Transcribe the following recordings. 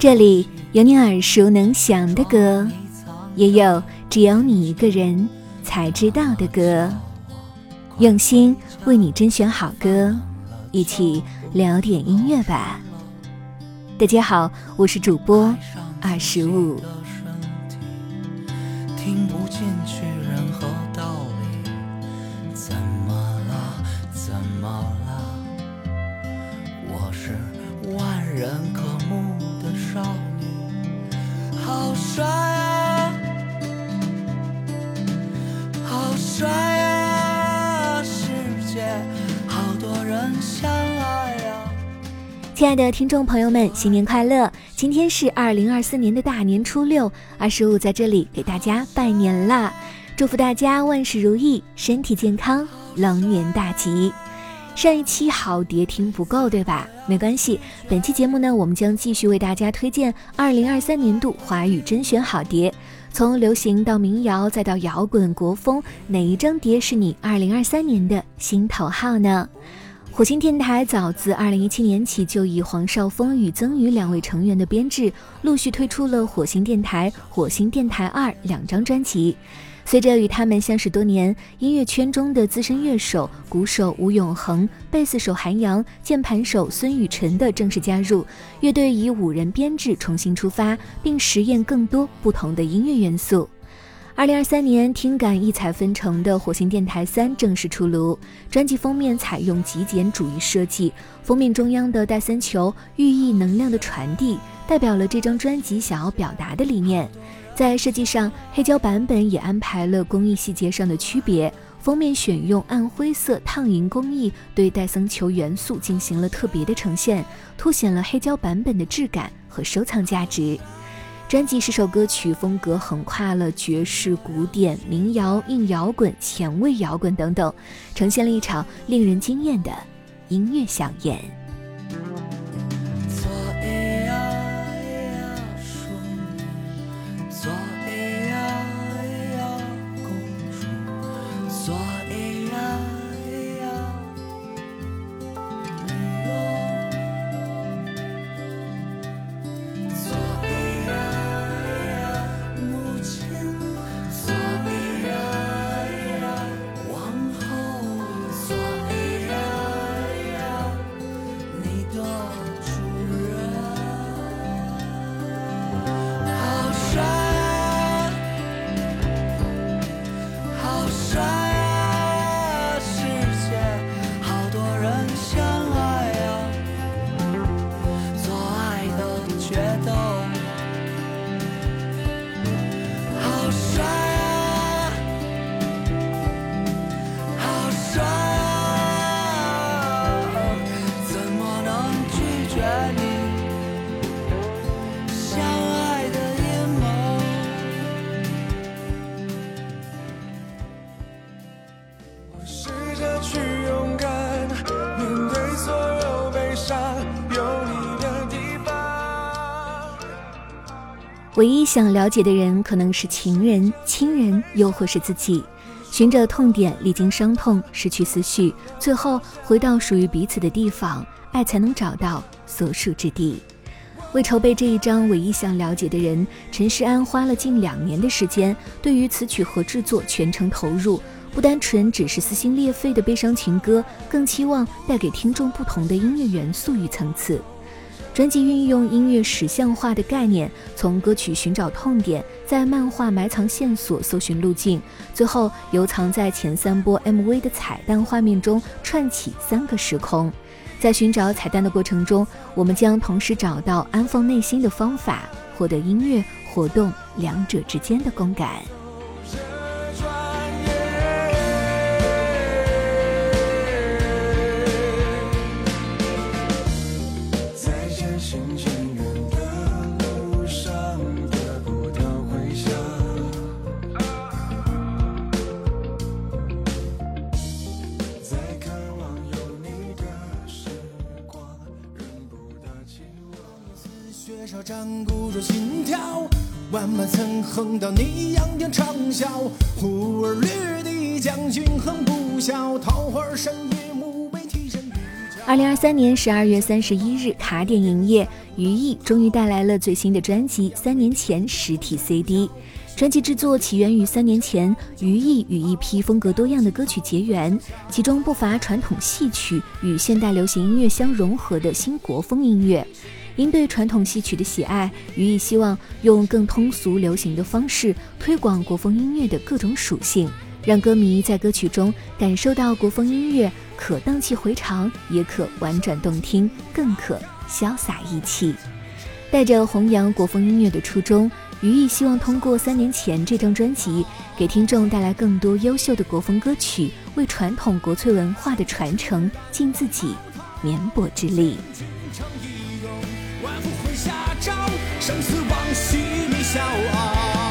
这里有你耳熟能详的歌，也有只有你一个人才知道的歌。用心为你甄选好歌，一起聊点音乐吧。大家好，我是主播二十五。好帅啊！好帅啊！世界好多人相爱啊亲爱的听众朋友们，新年快乐！今天是二零二四年的大年初六，二十五在这里给大家拜年啦，祝福大家万事如意，身体健康，龙年大吉。上一期好碟听不够，对吧？没关系，本期节目呢，我们将继续为大家推荐二零二三年度华语甄选好碟，从流行到民谣再到摇滚国风，哪一张碟是你二零二三年的心头号呢？火星电台早自二零一七年起，就以黄少峰与曾宇两位成员的编制，陆续推出了火星电台、火星电台二两张专辑。随着与他们相识多年，音乐圈中的资深乐手、鼓手吴永恒、贝斯手韩阳、键盘手孙雨辰的正式加入，乐队以五人编制重新出发，并实验更多不同的音乐元素。二零二三年，听感异彩纷呈的《火星电台三》正式出炉。专辑封面采用极简主义设计，封面中央的戴森球寓意能量的传递，代表了这张专辑想要表达的理念。在设计上，黑胶版本也安排了工艺细节上的区别，封面选用暗灰色烫银工艺，对戴森球元素进行了特别的呈现，凸显了黑胶版本的质感和收藏价值。专辑十首歌曲风格横跨了爵士、古典、民谣、硬摇滚、前卫摇滚等等，呈现了一场令人惊艳的音乐响宴。唯一想了解的人，可能是情人、亲人，又或是自己。寻着痛点，历经伤痛，失去思绪，最后回到属于彼此的地方，爱才能找到所属之地。为筹备这一张唯一想了解的人，陈世安花了近两年的时间，对于词曲和制作全程投入，不单纯只是撕心裂肺的悲伤情歌，更期望带给听众不同的音乐元素与层次。专辑运用音乐实像化的概念，从歌曲寻找痛点，在漫画埋藏线索、搜寻路径，最后由藏在前三波 MV 的彩蛋画面中串起三个时空。在寻找彩蛋的过程中，我们将同时找到安放内心的方法，获得音乐活动两者之间的共感。横到你仰天长啸，忽而掠地将军横不肖，桃花深夜幕被替身。二零二三年十二月三十一日，卡点营业，于毅终于带来了最新的专辑《三年前》实体 CD。专辑制作起源于三年前，于毅与一批风格多样的歌曲结缘，其中不乏传统戏曲与现代流行音乐相融合的新国风音乐。因对传统戏曲的喜爱，于毅希望用更通俗流行的方式推广国风音乐的各种属性，让歌迷在歌曲中感受到国风音乐。可荡气回肠，也可婉转动听，更可潇洒意气。带着弘扬国风音乐的初衷，于毅希望通过三年前这张专辑，给听众带来更多优秀的国风歌曲，为传统国粹文化的传承尽自己绵薄之力。万夫麾下招，生死往昔你笑傲。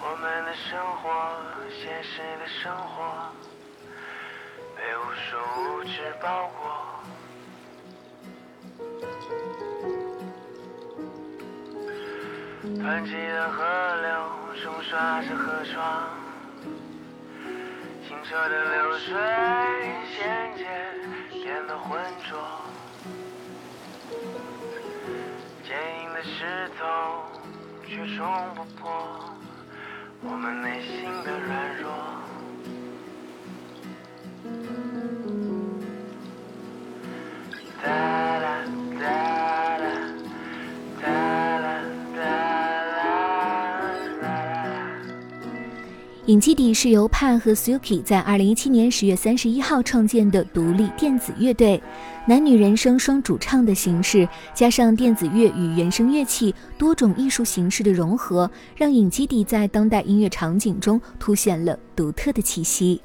我们的生活，现实的生活，被无数物质包裹。湍急的河流冲刷着河床。清澈的流水渐渐变得浑浊，石头却冲不破我们内心的软弱。影基底是由帕和 Suki 在二零一七年十月三十一号创建的独立电子乐队，男女人声双主唱的形式，加上电子乐与原声乐器多种艺术形式的融合，让影基底在当代音乐场景中凸显了独特的气息。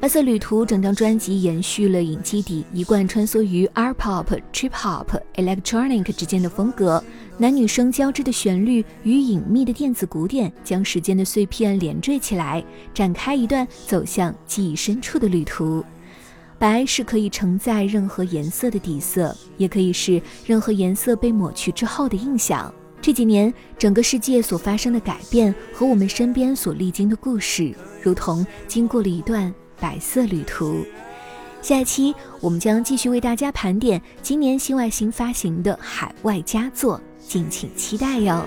白色旅途整张专辑延续了影基底一贯穿梭于 R pop、Trip hop、Electronic 之间的风格，男女生交织的旋律与隐秘的电子鼓点将时间的碎片连缀起来，展开一段走向记忆深处的旅途。白是可以承载任何颜色的底色，也可以是任何颜色被抹去之后的印象。这几年，整个世界所发生的改变和我们身边所历经的故事，如同经过了一段。白色旅途，下一期我们将继续为大家盘点今年新外星发行的海外佳作，敬请期待哟。